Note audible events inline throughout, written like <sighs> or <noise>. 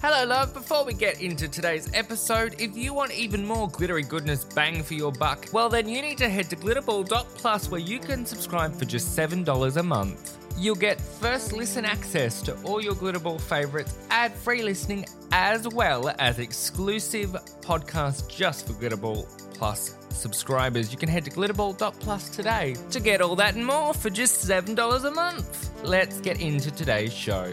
Hello, love. Before we get into today's episode, if you want even more glittery goodness bang for your buck, well, then you need to head to glitterball.plus where you can subscribe for just $7 a month. You'll get first listen access to all your Glitterball favorites, ad free listening, as well as exclusive podcasts just for Glitterball Plus subscribers. You can head to glitterball.plus today to get all that and more for just $7 a month. Let's get into today's show.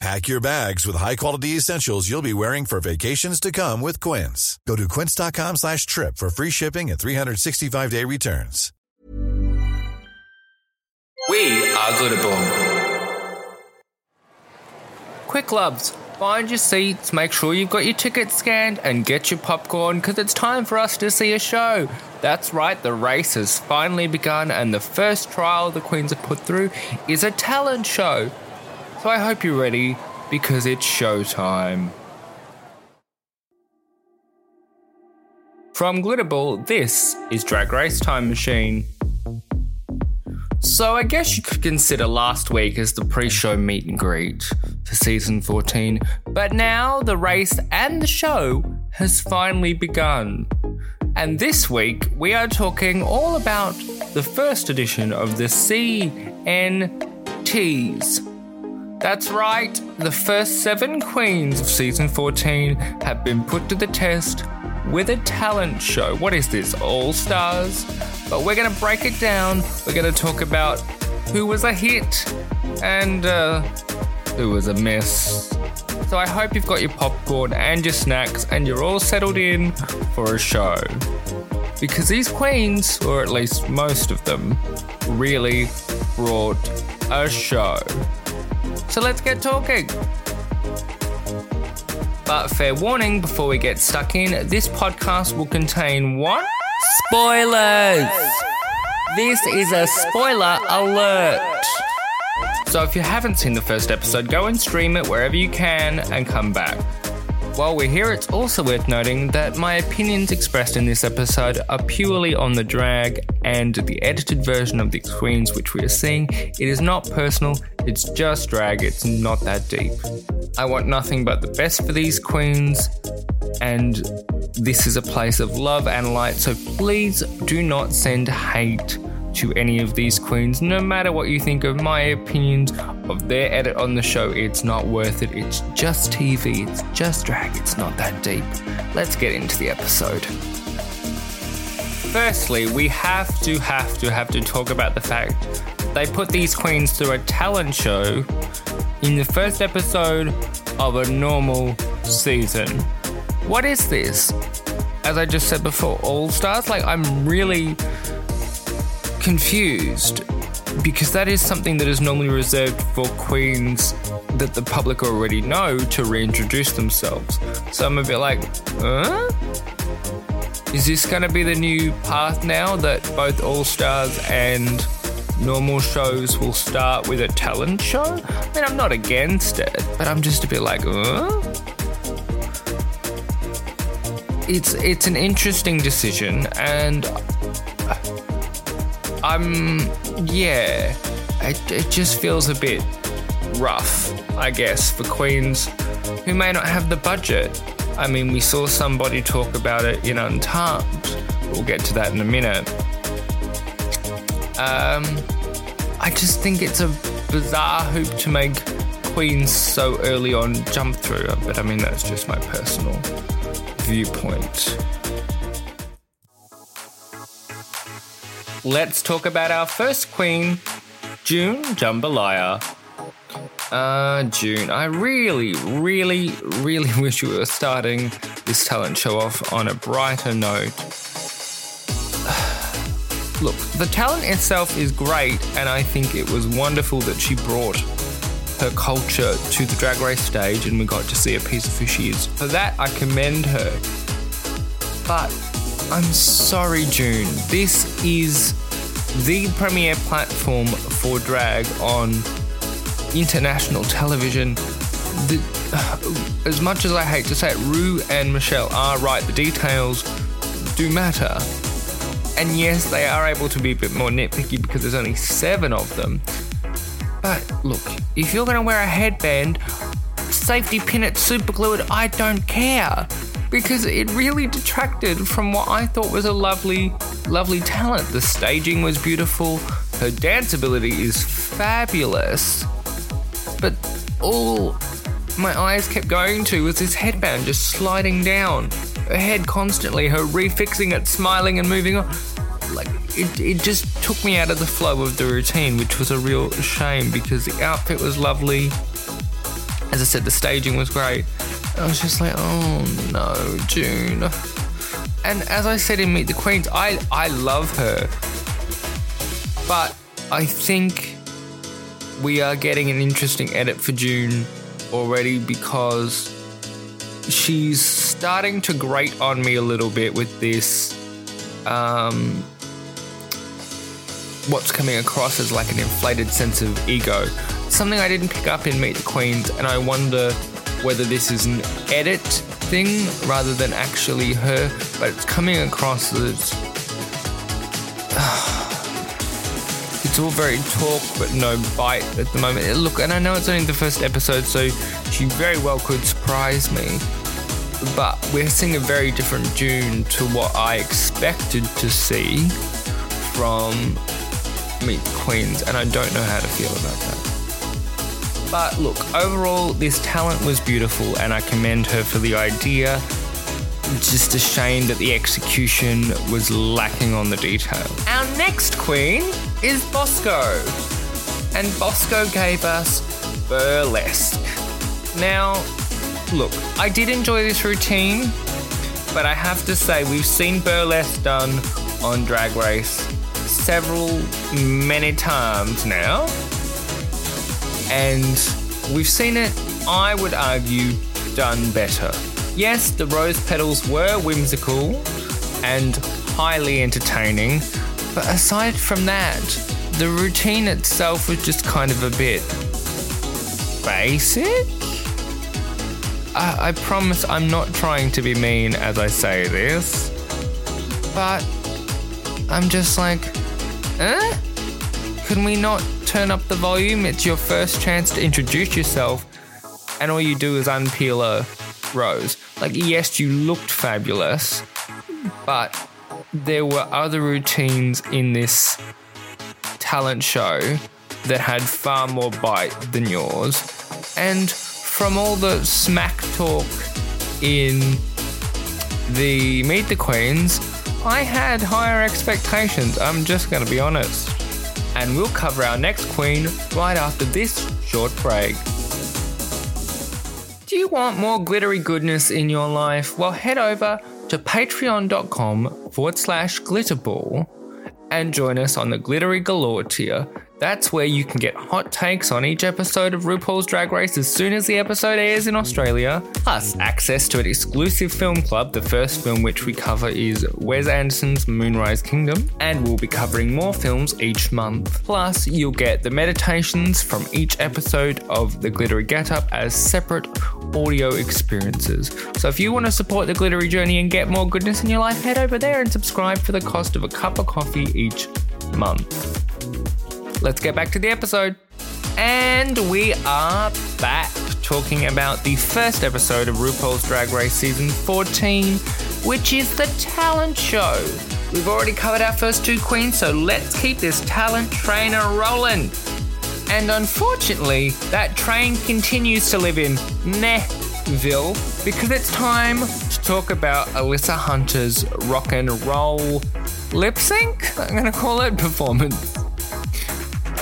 Pack your bags with high-quality essentials you'll be wearing for vacations to come with Quince. Go to quince.com slash trip for free shipping and 365-day returns. We are Glitterball. Quick loves, find your seats, make sure you've got your tickets scanned, and get your popcorn because it's time for us to see a show. That's right, the race has finally begun, and the first trial the Queens have put through is a talent show. So I hope you're ready because it's showtime. From Glitterball, this is Drag Race Time Machine. So I guess you could consider last week as the pre-show meet and greet for season 14, but now the race and the show has finally begun. And this week we are talking all about the first edition of the CNTs. That's right, the first seven queens of season 14 have been put to the test with a talent show. What is this, All Stars? But we're gonna break it down. We're gonna talk about who was a hit and uh, who was a miss. So I hope you've got your popcorn and your snacks and you're all settled in for a show. Because these queens, or at least most of them, really brought a show. So let's get talking. But fair warning before we get stuck in, this podcast will contain what? Spoilers! This is a spoiler alert. So if you haven't seen the first episode, go and stream it wherever you can and come back. While we're here, it's also worth noting that my opinions expressed in this episode are purely on the drag and the edited version of the queens which we are seeing. It is not personal, it's just drag, it's not that deep. I want nothing but the best for these queens, and this is a place of love and light, so please do not send hate to any of these queens, no matter what you think of my opinions of their edit on the show. It's not worth it. It's just TV, it's just drag, it's not that deep. Let's get into the episode. Firstly, we have to, have to, have to talk about the fact they put these queens through a talent show in the first episode of a normal season. What is this? As I just said before, All Stars? Like, I'm really confused because that is something that is normally reserved for queens that the public already know to reintroduce themselves. So I'm a bit like, huh? Is this going to be the new path now that both All Stars and normal shows will start with a talent show? I mean, I'm not against it, but I'm just a bit like, huh? It's it's an interesting decision, and I'm yeah, it, it just feels a bit rough, I guess, for queens who may not have the budget. I mean, we saw somebody talk about it in Untucked. We'll get to that in a minute. Um, I just think it's a bizarre hoop to make queens so early on jump through, but I mean, that's just my personal viewpoint. Let's talk about our first queen, June Jambalaya. Uh, June, I really, really, really <laughs> wish we were starting this talent show off on a brighter note. <sighs> Look, the talent itself is great, and I think it was wonderful that she brought her culture to the drag race stage and we got to see a piece of who she is. For that, I commend her. But I'm sorry, June. This is the premier platform for drag on international television. The, <sighs> as much as I hate to say it, Rue and Michelle are right. The details do matter. And yes, they are able to be a bit more nitpicky because there's only seven of them. But look, if you're gonna wear a headband, safety pin it, super glue it, I don't care. Because it really detracted from what I thought was a lovely, lovely talent. The staging was beautiful, her dance ability is fabulous. But all my eyes kept going to was this headband just sliding down. Her head constantly, her refixing it, smiling and moving on like it, it just took me out of the flow of the routine, which was a real shame because the outfit was lovely. As I said, the staging was great. I was just like, oh no, June. And as I said in Meet the Queens, I I love her, but I think we are getting an interesting edit for June already because she's starting to grate on me a little bit with this um, what's coming across as like an inflated sense of ego. Something I didn't pick up in Meet the Queens, and I wonder whether this is an edit thing rather than actually her, but it's coming across as. it's <sighs> all very talk but no bite at the moment. Look, and I know it's only the first episode, so she very well could surprise me. But we're seeing a very different June to what I expected to see from Meet Queens, and I don't know how to feel about that. But look, overall, this talent was beautiful, and I commend her for the idea. Just a shame that the execution was lacking on the detail. Our next queen is Bosco, and Bosco gave us Burlesque. Now, look, I did enjoy this routine, but I have to say, we've seen Burlesque done on Drag Race several, many times now. And we've seen it, I would argue, done better. Yes, the rose petals were whimsical and highly entertaining, but aside from that, the routine itself was just kind of a bit basic. I, I promise I'm not trying to be mean as I say this, but I'm just like, eh? Can we not turn up the volume? It's your first chance to introduce yourself, and all you do is unpeel a rose. Like, yes, you looked fabulous, but there were other routines in this talent show that had far more bite than yours. And from all the smack talk in the Meet the Queens, I had higher expectations, I'm just going to be honest. And we'll cover our next queen right after this short break. Do you want more glittery goodness in your life? Well, head over to patreon.com forward slash glitterball and join us on the Glittery Galore tier that's where you can get hot takes on each episode of RuPaul's Drag Race as soon as the episode airs in Australia, plus access to an exclusive film club. The first film which we cover is Wes Anderson's Moonrise Kingdom, and we'll be covering more films each month. Plus, you'll get the meditations from each episode of The Glittery Get Up as separate audio experiences. So if you want to support the glittery journey and get more goodness in your life, head over there and subscribe for the cost of a cup of coffee each month let's get back to the episode. And we are back talking about the first episode of RuPaul's Drag Race Season 14, which is the talent show. We've already covered our first two queens, so let's keep this talent trainer rolling. And unfortunately, that train continues to live in Mehville because it's time to talk about Alyssa Hunter's rock and roll lip sync. I'm gonna call it performance.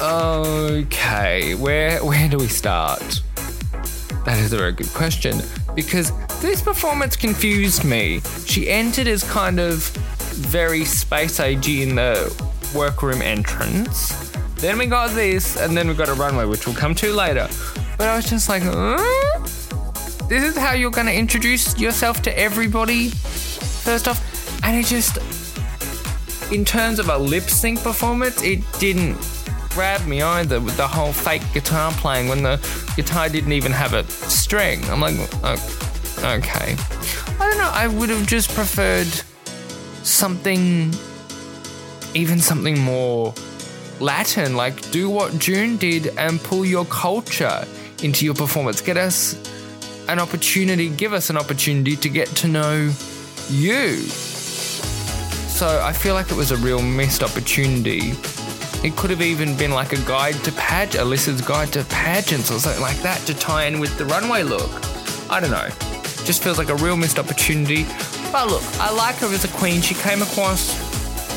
Okay, where where do we start? That is a very good question because this performance confused me. She entered as kind of very space agey in the workroom entrance. Then we got this, and then we got a runway, which we'll come to later. But I was just like, huh? this is how you're going to introduce yourself to everybody, first off. And it just, in terms of a lip sync performance, it didn't grab me either with the whole fake guitar playing when the guitar didn't even have a string. I'm like, oh, okay. I don't know, I would have just preferred something, even something more Latin, like do what June did and pull your culture into your performance. Get us an opportunity, give us an opportunity to get to know you. So I feel like it was a real missed opportunity. It could have even been like a guide to page, Alyssa's guide to pageants or something like that to tie in with the runway look. I don't know. Just feels like a real missed opportunity. But look, I like her as a queen. She came across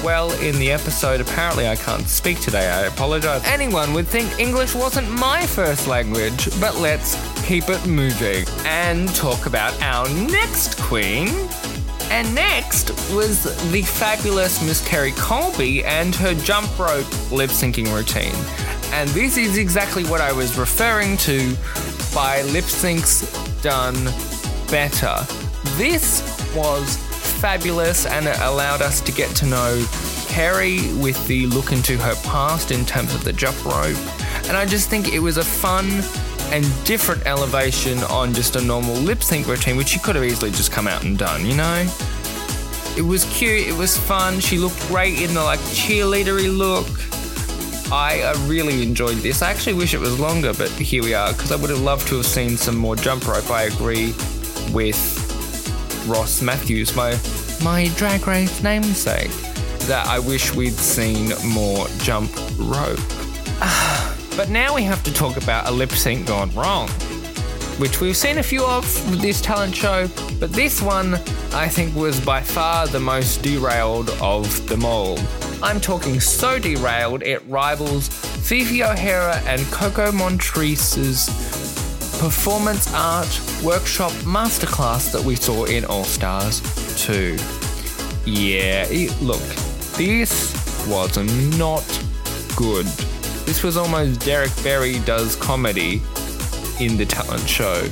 well in the episode. Apparently, I can't speak today. I apologize. Anyone would think English wasn't my first language, but let's keep it moving and talk about our next queen. And next was the fabulous Miss Kerri Colby and her jump rope lip syncing routine. And this is exactly what I was referring to by lip syncs done better. This was fabulous and it allowed us to get to know Kerri with the look into her past in terms of the jump rope. And I just think it was a fun and different elevation on just a normal lip sync routine, which she could have easily just come out and done, you know? It was cute, it was fun, she looked great in the like cheerleadery look. I really enjoyed this. I actually wish it was longer, but here we are, because I would have loved to have seen some more jump rope. I agree with Ross Mathews, my my drag race namesake, that I wish we'd seen more jump rope. But now we have to talk about a lip sync gone wrong, which we've seen a few of with this talent show, but this one I think was by far the most derailed of them all. I'm talking so derailed it rivals Phi O'Hara and Coco Montrese's performance art workshop masterclass that we saw in All Stars 2. Yeah, look, this was not good. This was almost Derrick Barry does comedy in the talent show.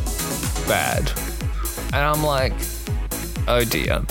Bad. And I'm like, oh dear.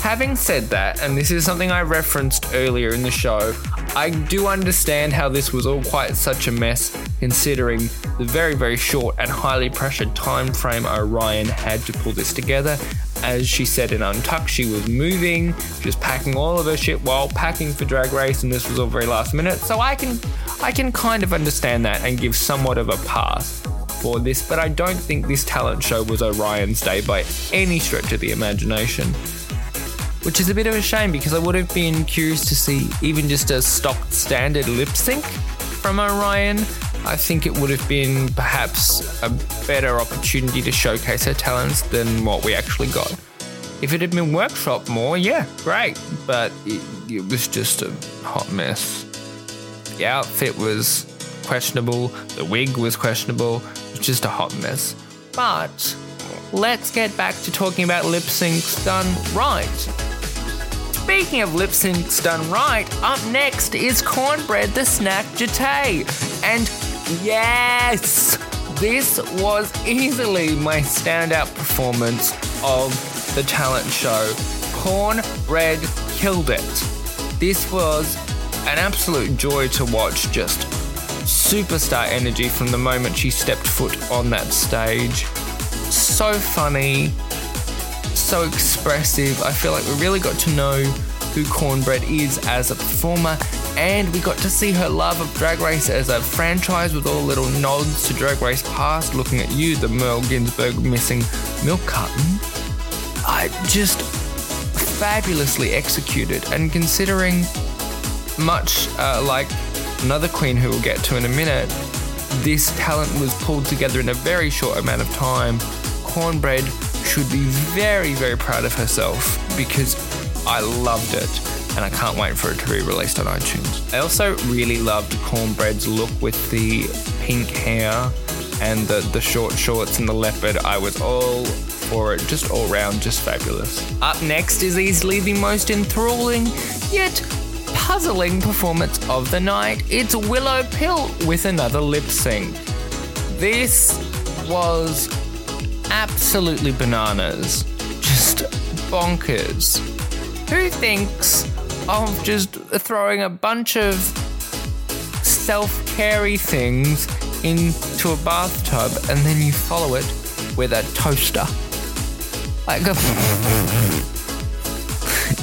Having said that, and this is something I referenced earlier in the show, I do understand how this was all quite such a mess considering the very, very short and highly pressured time frame Orion had to pull this together. As she said in Untucked, she was moving, she was packing all of her shit while packing for Drag Race, and this was all very last minute. So I can, I can kind of understand that and give somewhat of a pass for this, but I don't think this talent show was Orion's day by any stretch of the imagination. Which is a bit of a shame because I would have been curious to see even just a stock standard lip sync from Orion. I think it would have been perhaps a better opportunity to showcase her talents than what we actually got. If it had been workshop more, yeah, great, but it, it was just a hot mess. The outfit was questionable, the wig was questionable, it was just a hot mess. But let's get back to talking about lip syncs done right. Speaking of lip syncs done right, up next is Cornbread the Snack Jeté. And yes, this was easily my standout performance of the talent show. Cornbread killed it. This was an absolute joy to watch, just superstar energy from the moment she stepped foot on that stage. So funny, so expressive. I feel like we really got to know who Cornbread is as a performer, and we got to see her love of Drag Race as a franchise with all little nods to Drag Race past, looking at you, the Merle Ginsberg missing milk carton. I just fabulously executed, and considering much uh, like another queen who we'll get to in a minute, this talent was pulled together in a very short amount of time. Cornbread should be very, very proud of herself because I loved it and I can't wait for it to be released on iTunes. I also really loved Cornbread's look with the pink hair and the, the short shorts and the leopard. I was all for it, just all round, just fabulous. Up next is easily the most enthralling yet puzzling performance of the night. It's Willow Pill with another lip sync. This was absolutely bananas. Just bonkers. Who thinks of just throwing a bunch of self carey things into a bathtub and then you follow it with a toaster? Like a. <laughs>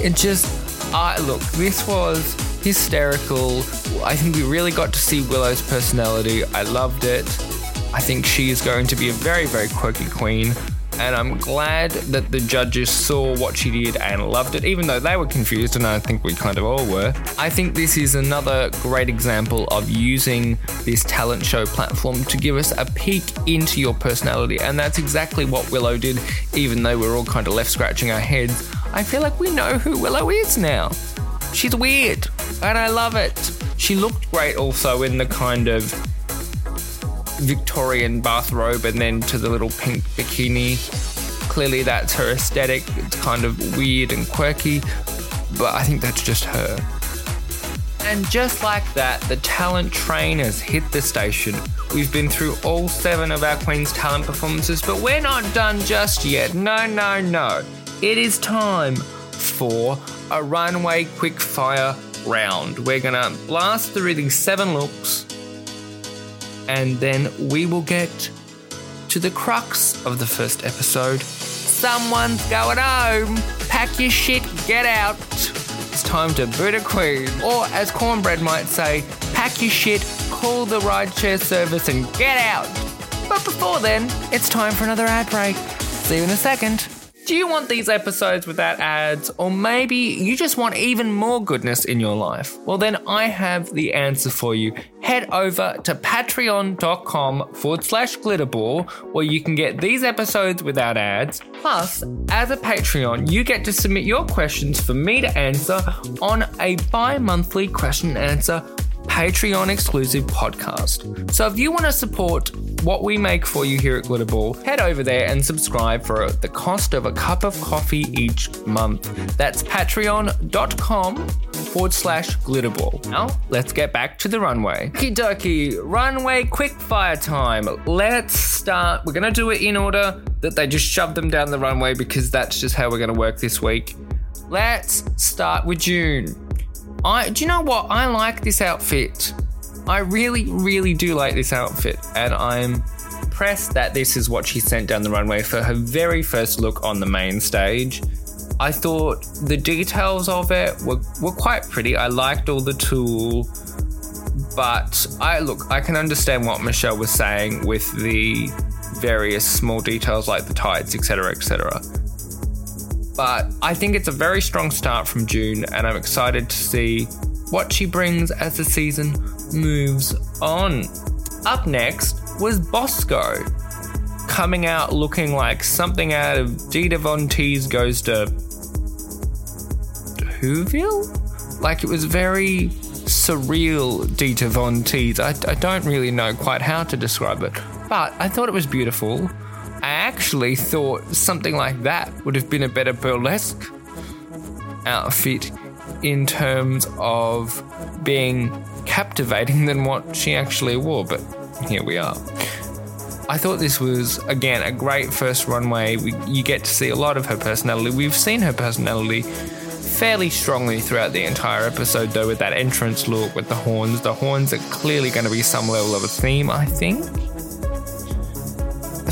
it just. I look, this was hysterical. I think we really got to see Willow's personality. I loved it. I think she is going to be a very, very quirky queen. And I'm glad that the judges saw what she did and loved it, even though they were confused, and I think we kind of all were. I think this is another great example of using this talent show platform to give us a peek into your personality, and that's exactly what Willow did, even though we're all kind of left scratching our heads. I feel like we know who Willow is now. She's weird, and I love it. She looked great also in the kind of Victorian bathrobe and then to the little pink bikini. Clearly, that's her aesthetic. It's kind of weird and quirky, but I think that's just her. And just like that, the talent train has hit the station. We've been through all seven of our Queen's talent performances, but we're not done just yet. No, no, no. It is time for a runway quickfire round. We're gonna blast through these seven looks and then we will get to the crux of the first episode. Someone's going home. Pack your shit, get out. It's time to boot a queen. Or, as Cornbread might say, pack your shit, call the rideshare service, and get out. But before then, it's time for another ad break. See you in a second. Do you want these episodes without ads, or maybe you just want even more goodness in your life? Well, then I have the answer for you. Head over to patreon.com forward slash glitterball, where you can get these episodes without ads. Plus, as a Patreon, you get to submit your questions for me to answer on a bi monthly question and answer Patreon exclusive podcast. So if you want to support what we make for you here at Glitterball, head over there and subscribe for the cost of a cup of coffee each month. That's patreon.com forward slash glitterball. Now, let's get back to the runway. Okie dokie, runway quick fire time. Let's start. We're going to do it in order that they just shoved them down the runway because that's just how we're going to work this week. Let's start with June. I do you know what? I like this outfit. I really, really do like this outfit, and I'm impressed that this is what she sent down the runway for her very first look on the main stage. I thought the details of it were, were quite pretty. I liked all the tulle, but I look, I can understand what Michelle was saying with the various small details like the tights, etc., etc. But I think it's a very strong start from June, and I'm excited to see what she brings as the season moves on. Up next was Bosco, coming out looking like something out of Dita Von Teese goes to Whoville? Like it was very surreal Dita Von Teese. I, I don't really know quite how to describe it, but I thought it was beautiful. I actually thought something like that would have been a better burlesque outfit in terms of being captivating than what she actually wore, but here we are. I thought this was, again, a great first runway. We, you get to see a lot of her personality. We've seen her personality fairly strongly throughout the entire episode, though, with that entrance look with the horns. The horns are clearly going to be some level of a theme, I think.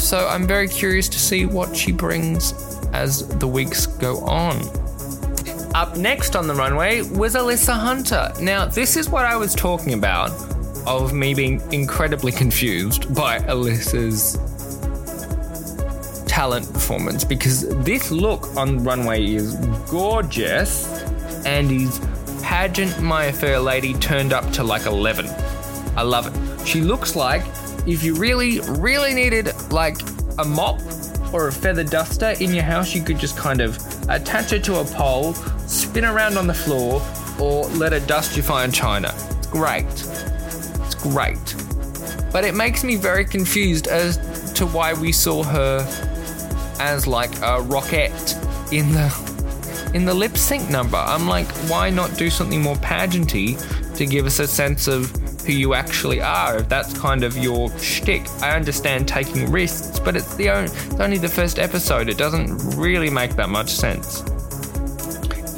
So I'm very curious to see what she brings as the weeks go on. Up next on the runway was Alyssa Hunter. Now, this is what I was talking about of me being incredibly confused by Alyssa's talent performance because this look on the runway is gorgeous and is pageant My Fair Lady turned up to like 11. I love it. She looks like if you really, really needed like a mop or a feather duster in your house, you could just kind of attach it to a pole, spin around on the floor, or let it dust your fine china. It's great. It's great. But it makes me very confused as to why we saw her as like a rocket in the in the lip sync number. I'm like, why not do something more pageanty to give us a sense of who you actually are? If that's kind of your shtick, I understand taking risks, but it's the only, it's only the first episode. It doesn't really make that much sense.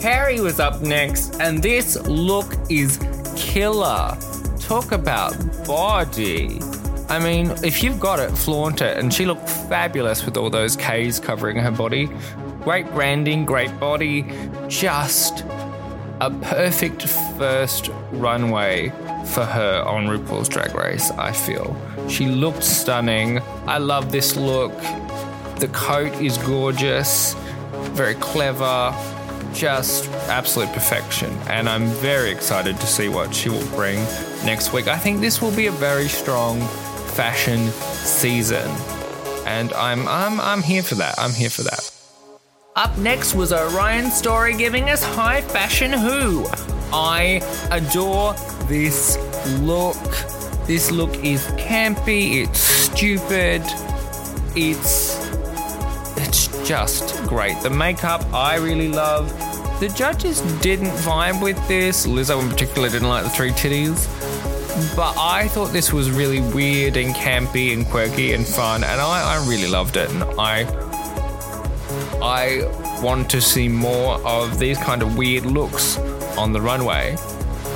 Kerri was up next, and this look is killer. Talk about body. I mean, if you've got it, flaunt it. And she looked fabulous with all those K's covering her body. Great branding, great body. Just a perfect first runway for her on RuPaul's Drag Race, I feel. She looked stunning. I love this look. The coat is gorgeous, very clever, just absolute perfection. And I'm very excited to see what she will bring next week. I think this will be a very strong fashion season. And I'm I'm I'm here for that. I'm here for that. Up next was Orion Story giving us high fashion who. I adore this look. This look is campy, it's stupid, it's it's just great. The makeup I really love. The judges didn't vibe with this. Lizzo in particular didn't like the three titties. But I thought this was really weird and campy and quirky and fun, and I, I really loved it. And I I want to see more of these kind of weird looks on the runway.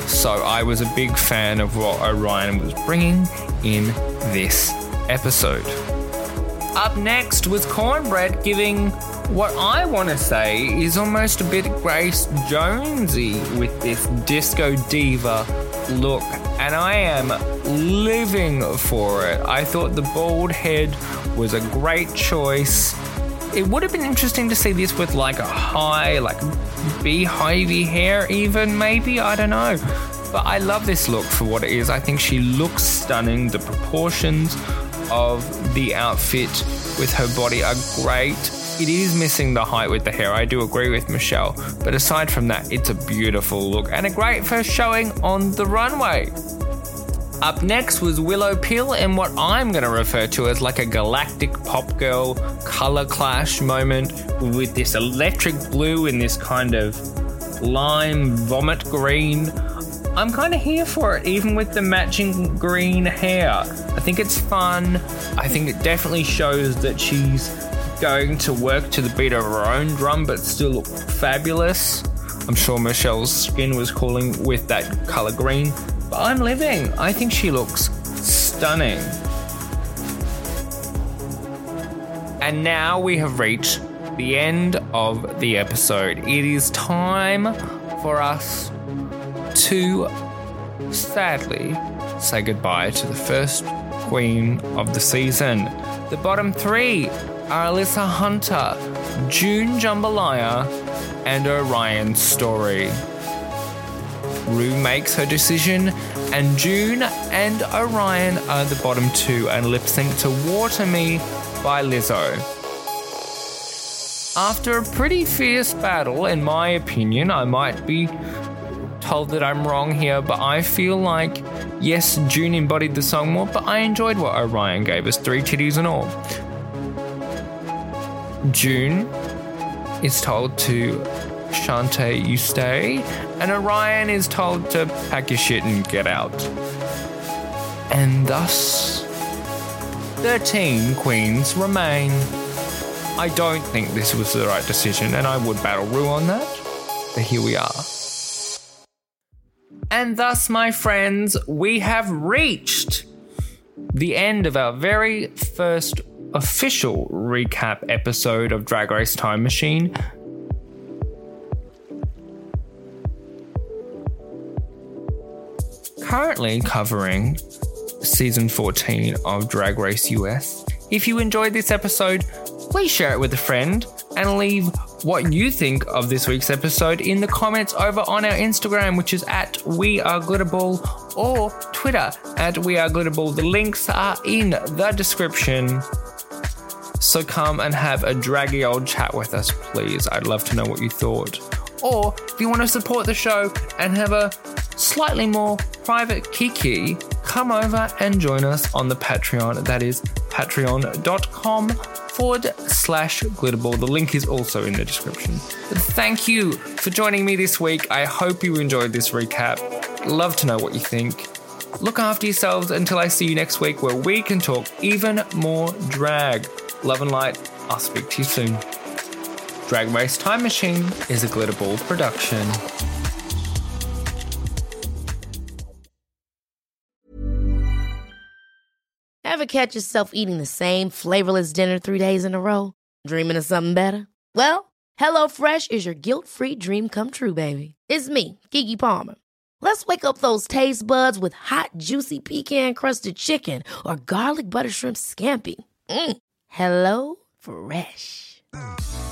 So I was a big fan of what Orion was bringing in this episode. Up next was Cornbread giving what I want to say is almost a bit Grace Jonesy with this disco diva look, and I am living for it. I thought the bald head was a great choice. It would have been interesting to see this with like a high, like beehivey hair, even maybe. I don't know. But I love this look for what it is. I think she looks stunning. The proportions of the outfit with her body are great. It is missing the height with the hair. I do agree with Michelle. But aside from that, it's a beautiful look and a great first showing on the runway. Up next was Willow Pill and what I'm going to refer to as like a galactic pop girl color clash moment with this electric blue and this kind of lime vomit green. I'm kind of here for it, even with the matching green hair. I think it's fun. I think it definitely shows that she's going to work to the beat of her own drum, but still look fabulous. I'm sure Michelle's skin was calling with that color green. I'm living. I think she looks stunning. And now we have reached the end of the episode. It is time for us to sadly say goodbye to the first queen of the season. The bottom three are Alyssa Hunter, June Jambalaya, and Orion Story. Rue makes her decision, and June and Orion are the bottom two and lip sync to Water Me by Lizzo. After a pretty fierce battle, in my opinion, I might be told that I'm wrong here, but I feel like, yes, June embodied the song more, but I enjoyed what Orion gave us three titties and all. June is told to Shantay, you stay, and Orion is told to pack your shit and get out. And thus, 13 queens remain. I don't think this was the right decision, and I would battle Rue on that, but here we are. And thus, my friends, we have reached the end of our very first official recap episode of Drag Race Time Machine. Currently covering season 14 of Drag Race US. If you enjoyed this episode, please share it with a friend and leave what you think of this week's episode in the comments over on our Instagram, which is at We Are Glitterball, or Twitter at We Are Glitterball. The links are in the description. So come and have a draggy old chat with us, please. I'd love to know what you thought. Or if you want to support the show and have a slightly more private kiki, come over and join us on the Patreon. That is patreon.com forward slash glitterball. The link is also in the description. Thank you for joining me this week. I hope you enjoyed this recap. Love to know what you think. Look after yourselves until I see you next week where we can talk even more drag. Love and light. I'll speak to you soon. Drag Race Time Machine is a Glitterball production. Ever catch yourself eating the same flavorless dinner three days in a row? Dreaming of something better? Well, HelloFresh is your guilt free dream come true, baby. It's me, Keke Palmer. Let's wake up those taste buds with hot, juicy pecan crusted chicken or garlic butter shrimp scampi. Mm. Hello Fresh.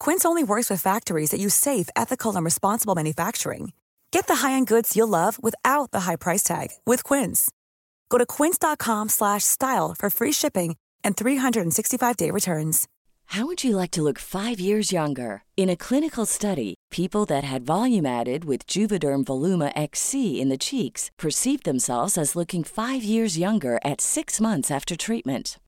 Quince only works with factories that use safe, ethical, and responsible manufacturing. Get the high-end goods you'll love without the high price tag with Quince. Go to quince.com/style for free shipping and 365-day returns. How would you like to look 5 years younger? In a clinical study, people that had volume added with Juvederm Voluma XC in the cheeks perceived themselves as looking 5 years younger at 6 months after treatment.